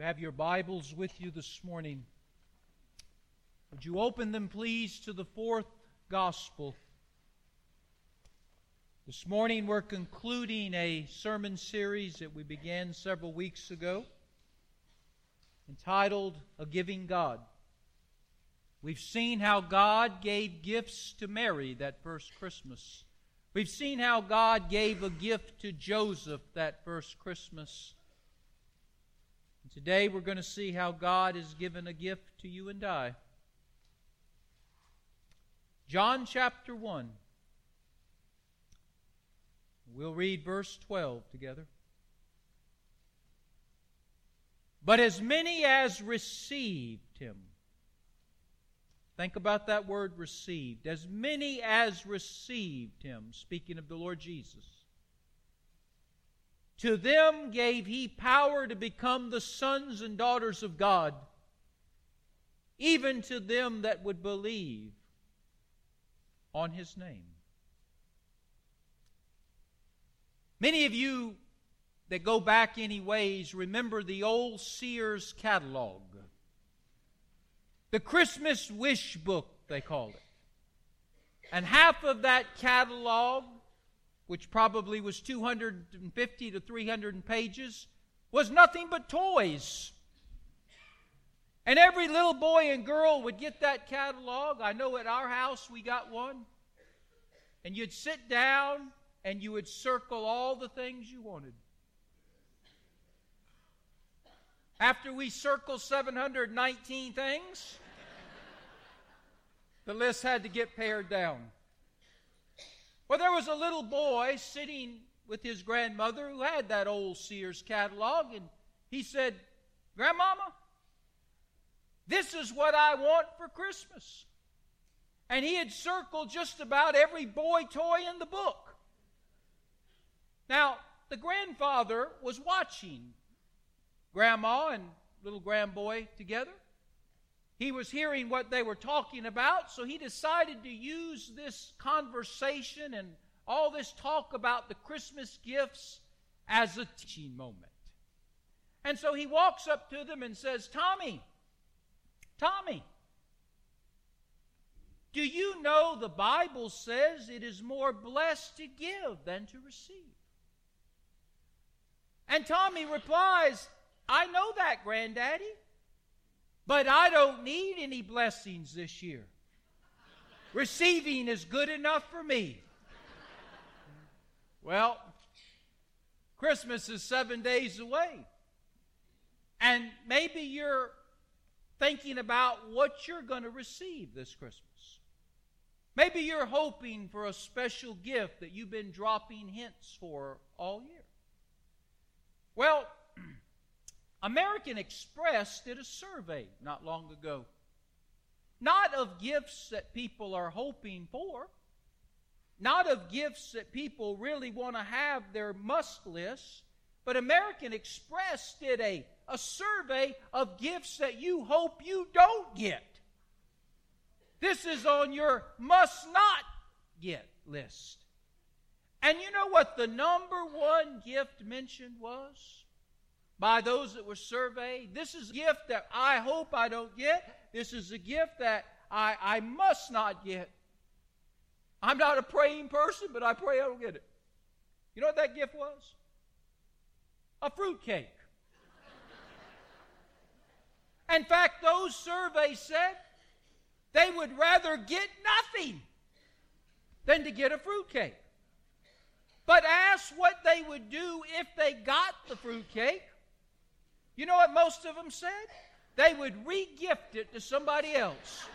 you have your Bibles with you this morning, would you open them, please, to the fourth gospel? This morning we're concluding a sermon series that we began several weeks ago entitled A Giving God. We've seen how God gave gifts to Mary that first Christmas. We've seen how God gave a gift to Joseph that first Christmas. Today we're going to see how God has given a gift to you and I. John chapter 1. We'll read verse 12 together. But as many as received him, Think about that word received. As many as received him, speaking of the Lord Jesus. To them gave he power to become the sons and daughters of God, even to them that would believe on his name. Many of you that go back any ways remember the old Sears catalog. The Christmas wish book, they called it. And half of that catalog, which probably was 250 to 300 pages, was nothing but toys. And every little boy and girl would get that catalog. I know at our house we got one. And you'd sit down and you would circle all the things you wanted. After we circled 719 things, the list had to get pared down. Well, there was a little boy sitting with his grandmother who had that old Sears catalog, and he said, Grandmama, this is what I want for Christmas. And he had circled just about every boy toy in the book. Now, the grandfather was watching grandma and little grandboy together. He was hearing what they were talking about, so he decided to use this conversation and all this talk about the Christmas gifts as a teaching moment. And so he walks up to them and says, Tommy, Tommy, do you know the Bible says it is more blessed to give than to receive? And Tommy replies, I know that, Granddaddy, but I don't need any blessings this year. Receiving is good enough for me. Well, Christmas is seven days away. And maybe you're thinking about what you're going to receive this Christmas. Maybe you're hoping for a special gift that you've been dropping hints for all year. Well, American Express did a survey not long ago. Not of gifts that people are hoping for, not of gifts that people really want to have their must list, but American Express did a, a survey of gifts that you hope you don't get. This is on your must not get list. And you know what the number one gift mentioned was? By those that were surveyed. This is a gift that I hope I don't get. This is a gift that I, I must not get. I'm not a praying person, but I pray I don't get it. You know what that gift was? A fruitcake. In fact, those surveys said they would rather get nothing than to get a fruitcake. But ask what they would do if they got the fruitcake. You know what most of them said? They would re-gift it to somebody else.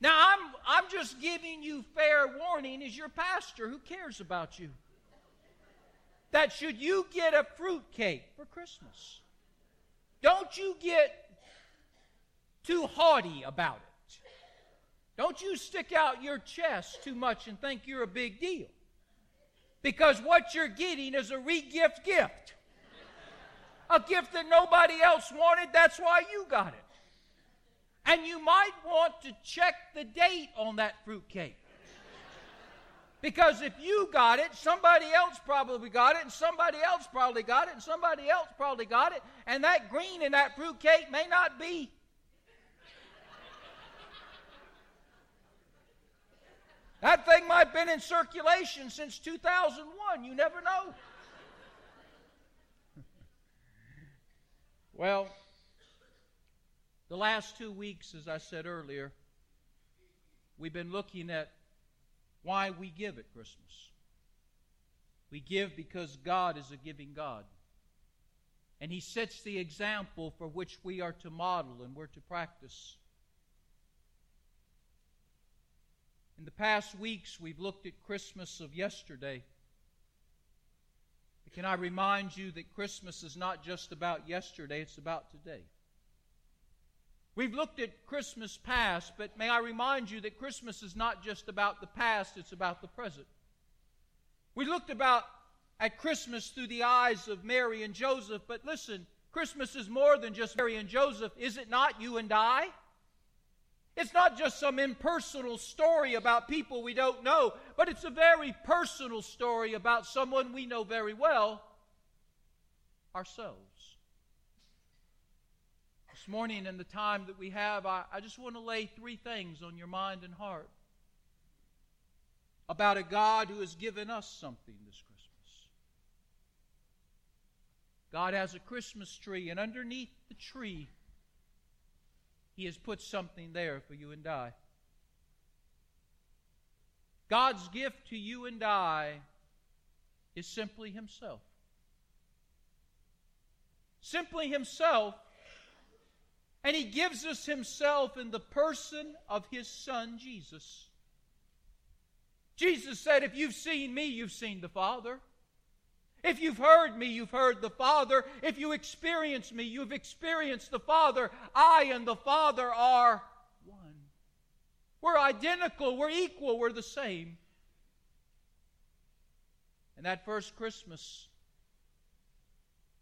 Now I'm I'm just giving you fair warning as your pastor who cares about you. That should you get a fruitcake for Christmas, don't you get too haughty about it. Don't you stick out your chest too much and think you're a big deal. Because what you're getting is a regift gift. A gift that nobody else wanted, that's why you got it. And you might want to check the date on that fruitcake. Because if you got it, somebody else probably got it, and somebody else probably got it, and somebody else probably got it, and that green in that fruitcake may not be. That thing might have been in circulation since 2001. You never know. Well, the last two weeks, as I said earlier, we've been looking at why we give at Christmas. We give because God is a giving God. And He sets the example for which we are to model and we're to practice. In the past weeks, we've looked at Christmas of yesterday. Can I remind you that Christmas is not just about yesterday, it's about today. We've looked at Christmas past, but may I remind you that Christmas is not just about the past, it's about the present. We looked about at Christmas through the eyes of Mary and Joseph, but listen, Christmas is more than just Mary and Joseph, is it not you and I? It's not just some impersonal story about people we don't know, but it's a very personal story about someone we know very well ourselves. This morning, in the time that we have, I, I just want to lay three things on your mind and heart about a God who has given us something this Christmas. God has a Christmas tree, and underneath the tree, He has put something there for you and I. God's gift to you and I is simply Himself. Simply Himself and he gives us himself in the person of his son, Jesus. Jesus said, If you've seen me, you've seen the Father. If you've heard me, you've heard the Father. If you experience me, you've experienced the Father. I and the Father are one. We're identical, we're equal, we're the same. And that first Christmas,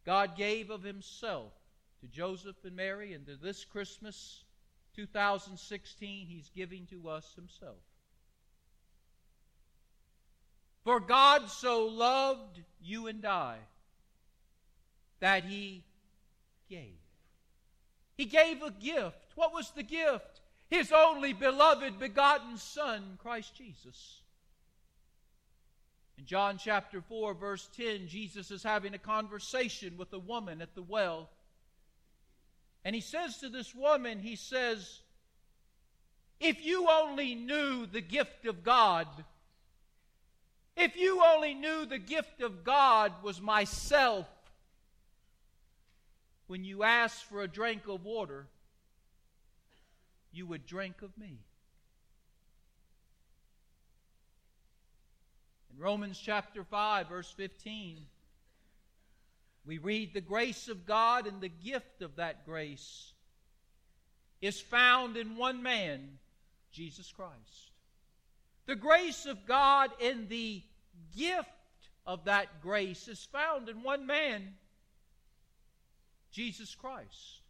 God gave of Himself to Joseph and Mary, and to this Christmas 2016, He's giving to us Himself. For God so loved you and I that He gave. He gave a gift. What was the gift? His only beloved, begotten Son, Christ Jesus. In John chapter 4, verse 10, Jesus is having a conversation with a woman at the well. And he says to this woman, he says, If you only knew the gift of God, if you only knew the gift of God was myself, when you asked for a drink of water, you would drink of me. In Romans chapter 5, verse 15, we read the grace of God and the gift of that grace is found in one man, Jesus Christ. The grace of God and the gift of that grace is found in one man, Jesus Christ.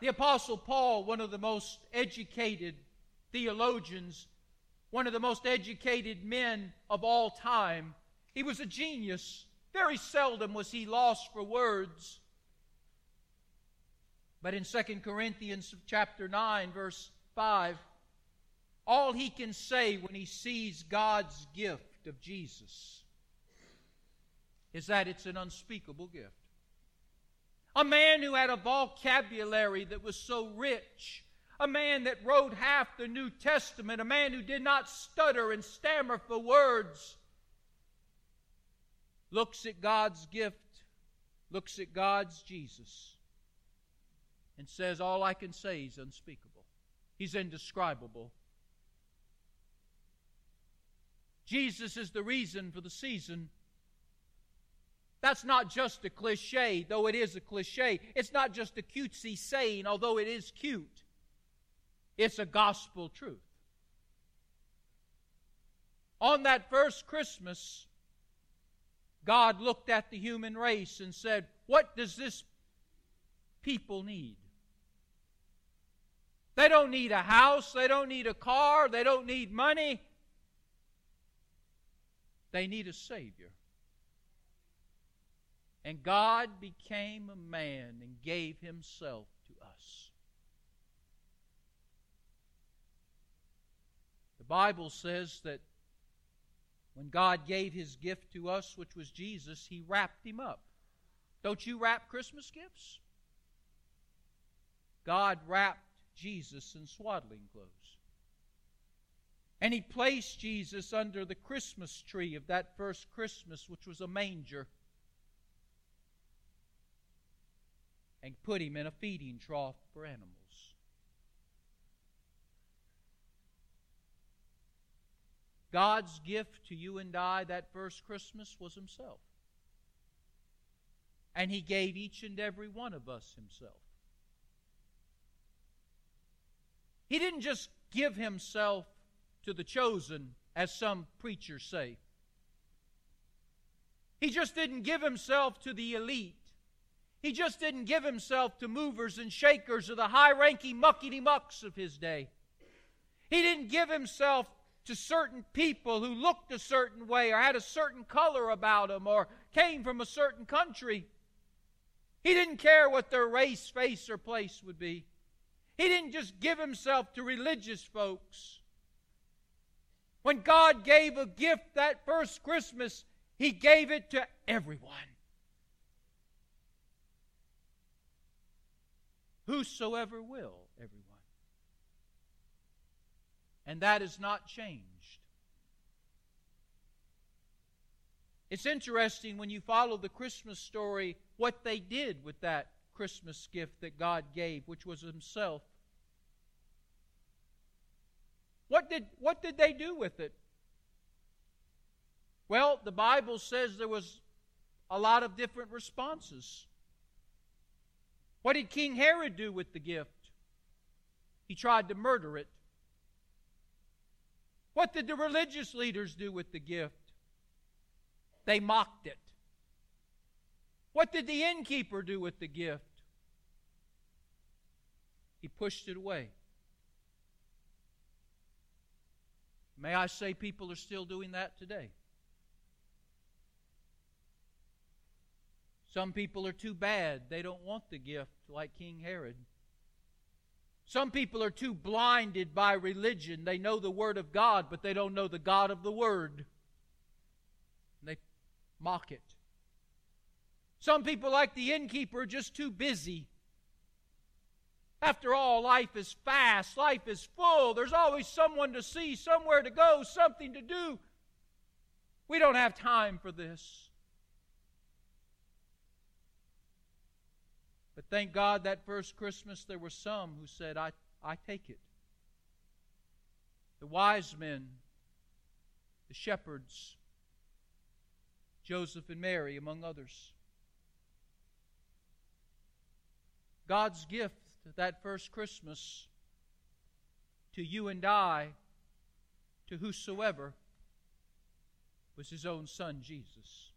The Apostle Paul, one of the most educated theologians, one of the most educated men of all time, he was a genius very seldom was he lost for words. But in 2 Corinthians chapter 9 verse 5, all he can say when he sees God's gift of Jesus is that it's an unspeakable gift. A man who had a vocabulary that was so rich, a man that wrote half the New Testament, a man who did not stutter and stammer for words, looks at God's gift, looks at God's Jesus, and says, All I can say is unspeakable. He's indescribable. Jesus is the reason for the season. That's not just a cliche, though it is a cliche. It's not just a cutesy saying, although it is cute. It's a gospel truth. On that first Christmas, God looked at the human race and said, What does this people need? They don't need a house, they don't need a car, they don't need money. They need a Savior. And God became a man and gave Himself to us. The Bible says that when God gave His gift to us, which was Jesus, He wrapped Him up. Don't you wrap Christmas gifts? God wrapped Jesus in swaddling clothes. And he placed Jesus under the Christmas tree of that first Christmas, which was a manger, and put him in a feeding trough for animals. God's gift to you and I that first Christmas was himself. And he gave each and every one of us himself. He didn't just give himself to the chosen, as some preachers say. He just didn't give himself to the elite. He just didn't give himself to movers and shakers or the high ranking muckety mucks of his day. He didn't give himself to certain people who looked a certain way or had a certain color about them or came from a certain country. He didn't care what their race, face, or place would be. He didn't just give himself to religious folks. When God gave a gift that first Christmas, He gave it to everyone. Whosoever will, everyone. And that has not changed. It's interesting when you follow the Christmas story what they did with that Christmas gift that God gave, which was Himself. What did, what did they do with it? Well, the Bible says there was a lot of different responses. What did King Herod do with the gift? He tried to murder it. What did the religious leaders do with the gift? They mocked it. What did the innkeeper do with the gift? He pushed it away. May I say, people are still doing that today. Some people are too bad. They don't want the gift like King Herod. Some people are too blinded by religion. They know the Word of God, but they don't know the God of the Word. And they mock it. Some people, like the innkeeper, are just too busy. After all, life is fast, life is full. There's always someone to see, somewhere to go, something to do. We don't have time for this. But thank God that first Christmas there were some who said, I, I take it. The wise men, the shepherds, Joseph and Mary, among others. God's gift that first Christmas to you and I, to whosoever, was his own son, Jesus.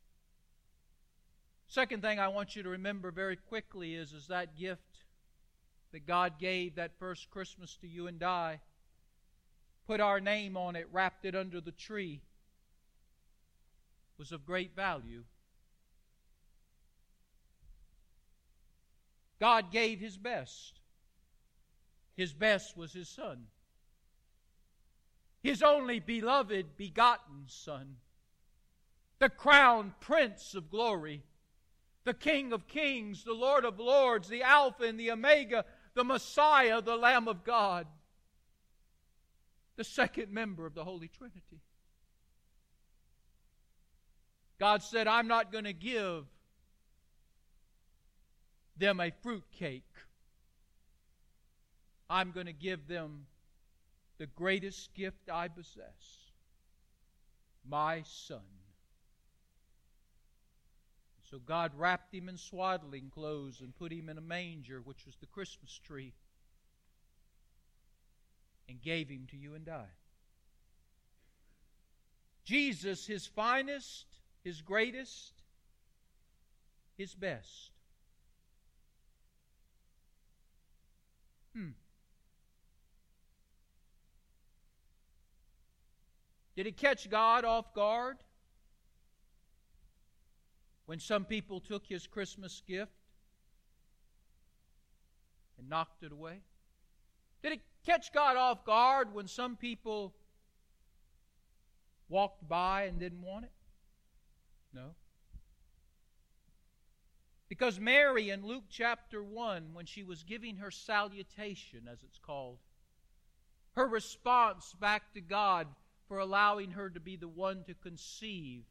Second thing I want you to remember very quickly is, is that gift that God gave that first Christmas to you and I, put our name on it, wrapped it under the tree, was of great value. God gave His best. His best was His Son. His only beloved, begotten Son. The crown Prince of glory. The King of kings, the Lord of lords, the Alpha and the Omega, the Messiah, the Lamb of God. The second member of the Holy Trinity. God said, I'm not going to give them a fruit cake. I'm going to give them the greatest gift I possess my son. So God wrapped him in swaddling clothes and put him in a manger, which was the Christmas tree, and gave him to you and I. Jesus, his finest, his greatest, his best. Hmm. Did it catch God off guard? when some people took his Christmas gift and knocked it away? Did it catch God off guard when some people walked by and didn't want it? No. Because Mary in Luke chapter 1, when she was giving her salutation, as it's called, her response back to God for allowing her to be the one to conceive,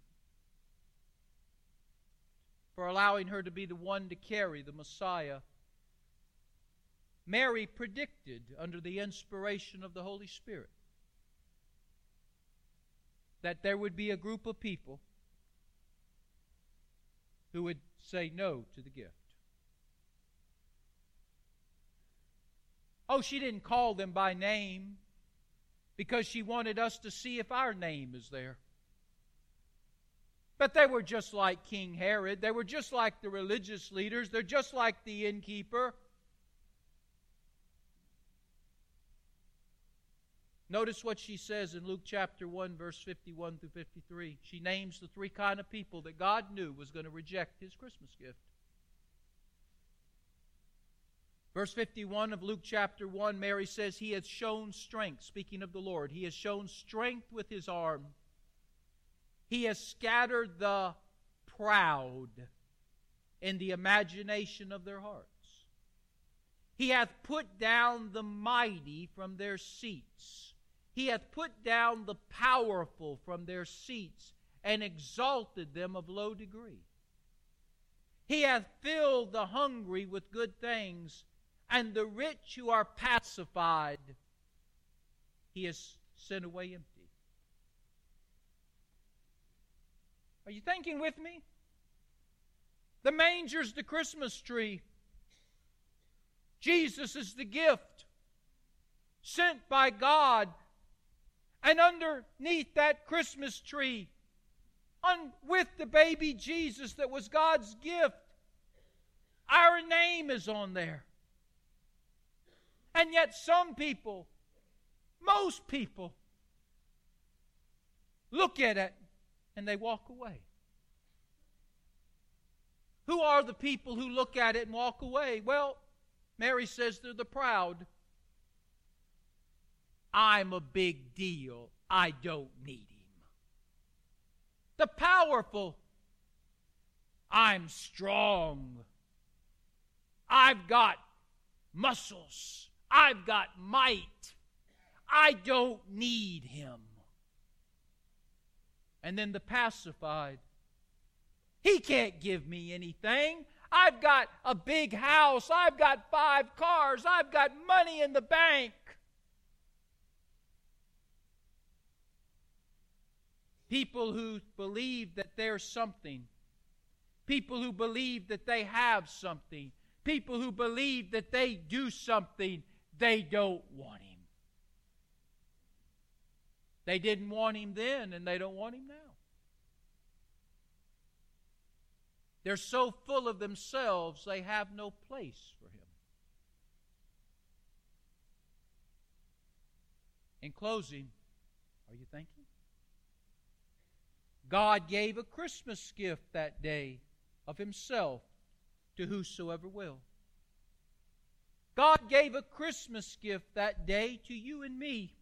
for allowing her to be the one to carry the Messiah, Mary predicted under the inspiration of the Holy Spirit that there would be a group of people who would say no to the gift. Oh, she didn't call them by name because she wanted us to see if our name is there. But they were just like King Herod. They were just like the religious leaders. They're just like the innkeeper. Notice what she says in Luke chapter 1, verse 51 through 53. She names the three kind of people that God knew was going to reject his Christmas gift. Verse 51 of Luke chapter 1, Mary says, He has shown strength, speaking of the Lord. He has shown strength with His arm. He has scattered the proud in the imagination of their hearts. He hath put down the mighty from their seats. He hath put down the powerful from their seats and exalted them of low degree. He hath filled the hungry with good things and the rich who are pacified, he has sent away empty. Are you thinking with me? The manger's the Christmas tree. Jesus is the gift sent by God. And underneath that Christmas tree, with the baby Jesus that was God's gift, our name is on there. And yet, some people, most people, look at it and they walk away. Who are the people who look at it and walk away? Well, Mary says they're the proud. I'm a big deal. I don't need him. The powerful. I'm strong. I've got muscles. I've got might. I don't need him. And then the pacified. He can't give me anything. I've got a big house. I've got five cars. I've got money in the bank. People who believe that there's something. People who believe that they have something. People who believe that they do something they don't want him. They didn't want him then, and they don't want him now. They're so full of themselves, they have no place for him. In closing, are you thinking? God gave a Christmas gift that day of Himself to whosoever will. God gave a Christmas gift that day to you and me,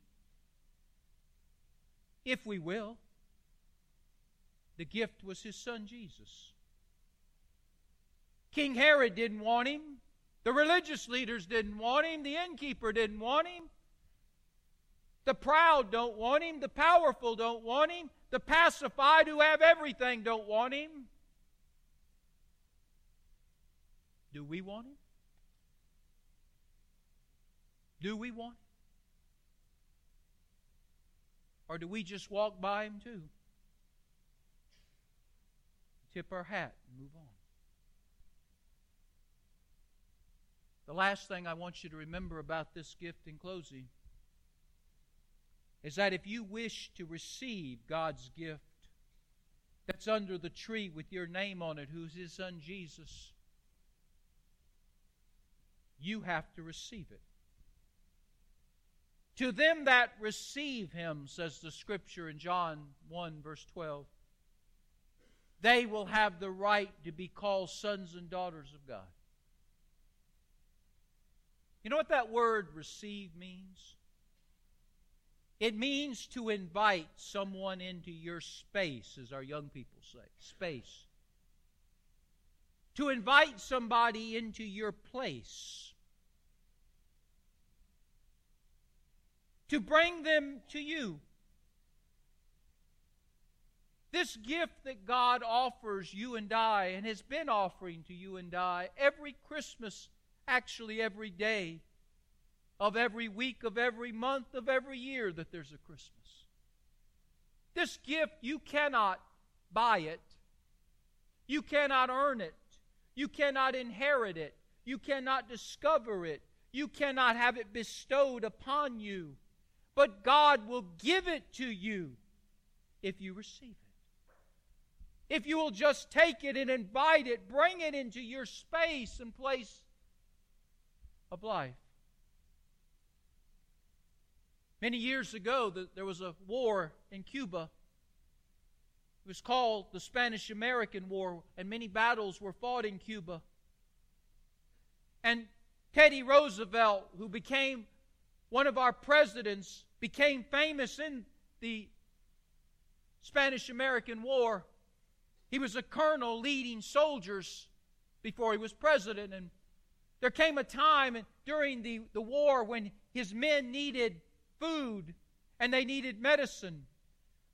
if we will. The gift was his son Jesus. King Herod didn't want him. The religious leaders didn't want him. The innkeeper didn't want him. The proud don't want him. The powerful don't want him. The pacified who have everything don't want him. Do we want him? Do we want him? Or do we just walk by him too? Tip our hat and move on. The last thing I want you to remember about this gift in closing is that if you wish to receive God's gift that's under the tree with your name on it, who's His Son Jesus, you have to receive it. To them that receive him, says the scripture in John 1, verse 12, they will have the right to be called sons and daughters of God. You know what that word receive means? It means to invite someone into your space, as our young people say. Space. To invite somebody into your place. To bring them to you. This gift that God offers you and I, and has been offering to you and I every Christmas, actually every day of every week, of every month, of every year that there's a Christmas. This gift, you cannot buy it, you cannot earn it, you cannot inherit it, you cannot discover it, you cannot have it bestowed upon you. But God will give it to you if you receive it. If you will just take it and invite it, bring it into your space and place of life. Many years ago, there was a war in Cuba. It was called the Spanish American War, and many battles were fought in Cuba. And Teddy Roosevelt, who became one of our presidents, became famous in the Spanish American War. He was a colonel leading soldiers before he was president. And there came a time during the, the war when his men needed food and they needed medicine.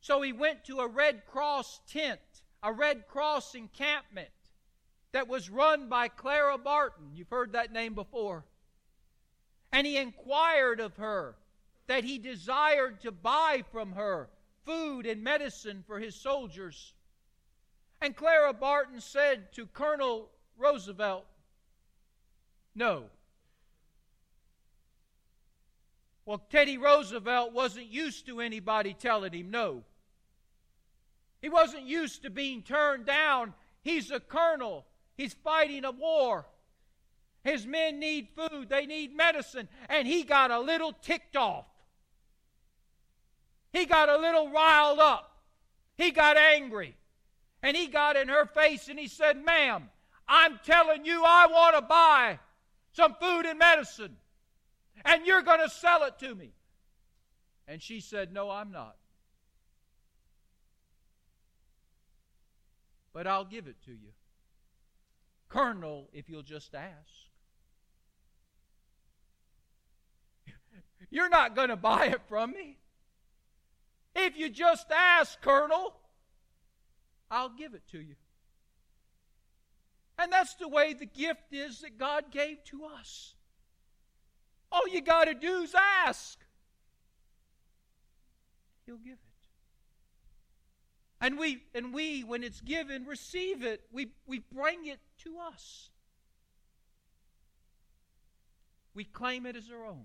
So he went to a Red Cross tent, a Red Cross encampment that was run by Clara Barton. You've heard that name before. And he inquired of her that he desired to buy from her food and medicine for his soldiers. And Clara Barton said to Colonel Roosevelt, No. Well, Teddy Roosevelt wasn't used to anybody telling him no. He wasn't used to being turned down. He's a colonel, he's fighting a war. His men need food, they need medicine, and he got a little ticked off. He got a little riled up. He got angry. And he got in her face and he said, Ma'am, I'm telling you, I want to buy some food and medicine, and you're going to sell it to me. And she said, No, I'm not. But I'll give it to you. Colonel, if you'll just ask. You're not going to buy it from me. If you just ask, Colonel, I'll give it to you. And that's the way the gift is that God gave to us. All you got to do is ask. He'll give it. And we, and we, when it's given, receive it. We, we bring it to us. We claim it as our own.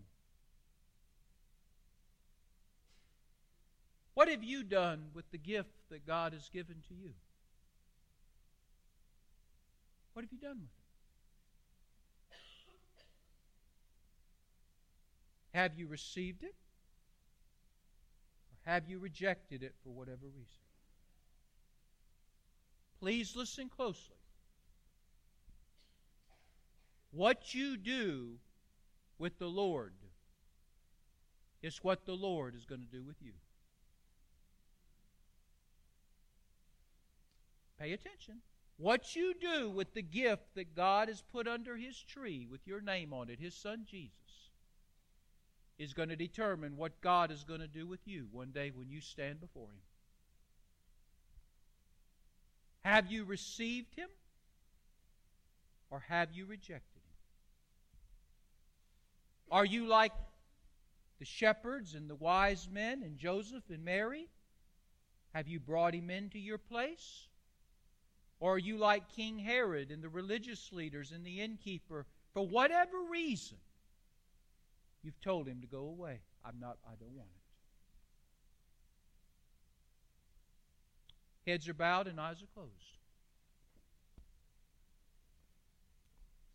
What have you done with the gift that God has given to you? What have you done with it? Have you received it? Or have you rejected it for whatever reason? Please listen closely. What you do with the Lord is what the Lord is going to do with you. Pay attention. What you do with the gift that God has put under His tree with your name on it, His Son Jesus, is going to determine what God is going to do with you one day when you stand before Him. Have you received Him or have you rejected Him? Are you like the shepherds and the wise men and Joseph and Mary? Have you brought Him into your place? Or are you like King Herod and the religious leaders and the innkeeper? For whatever reason, you've told him to go away. I'm not, I don't want it. Heads are bowed and eyes are closed.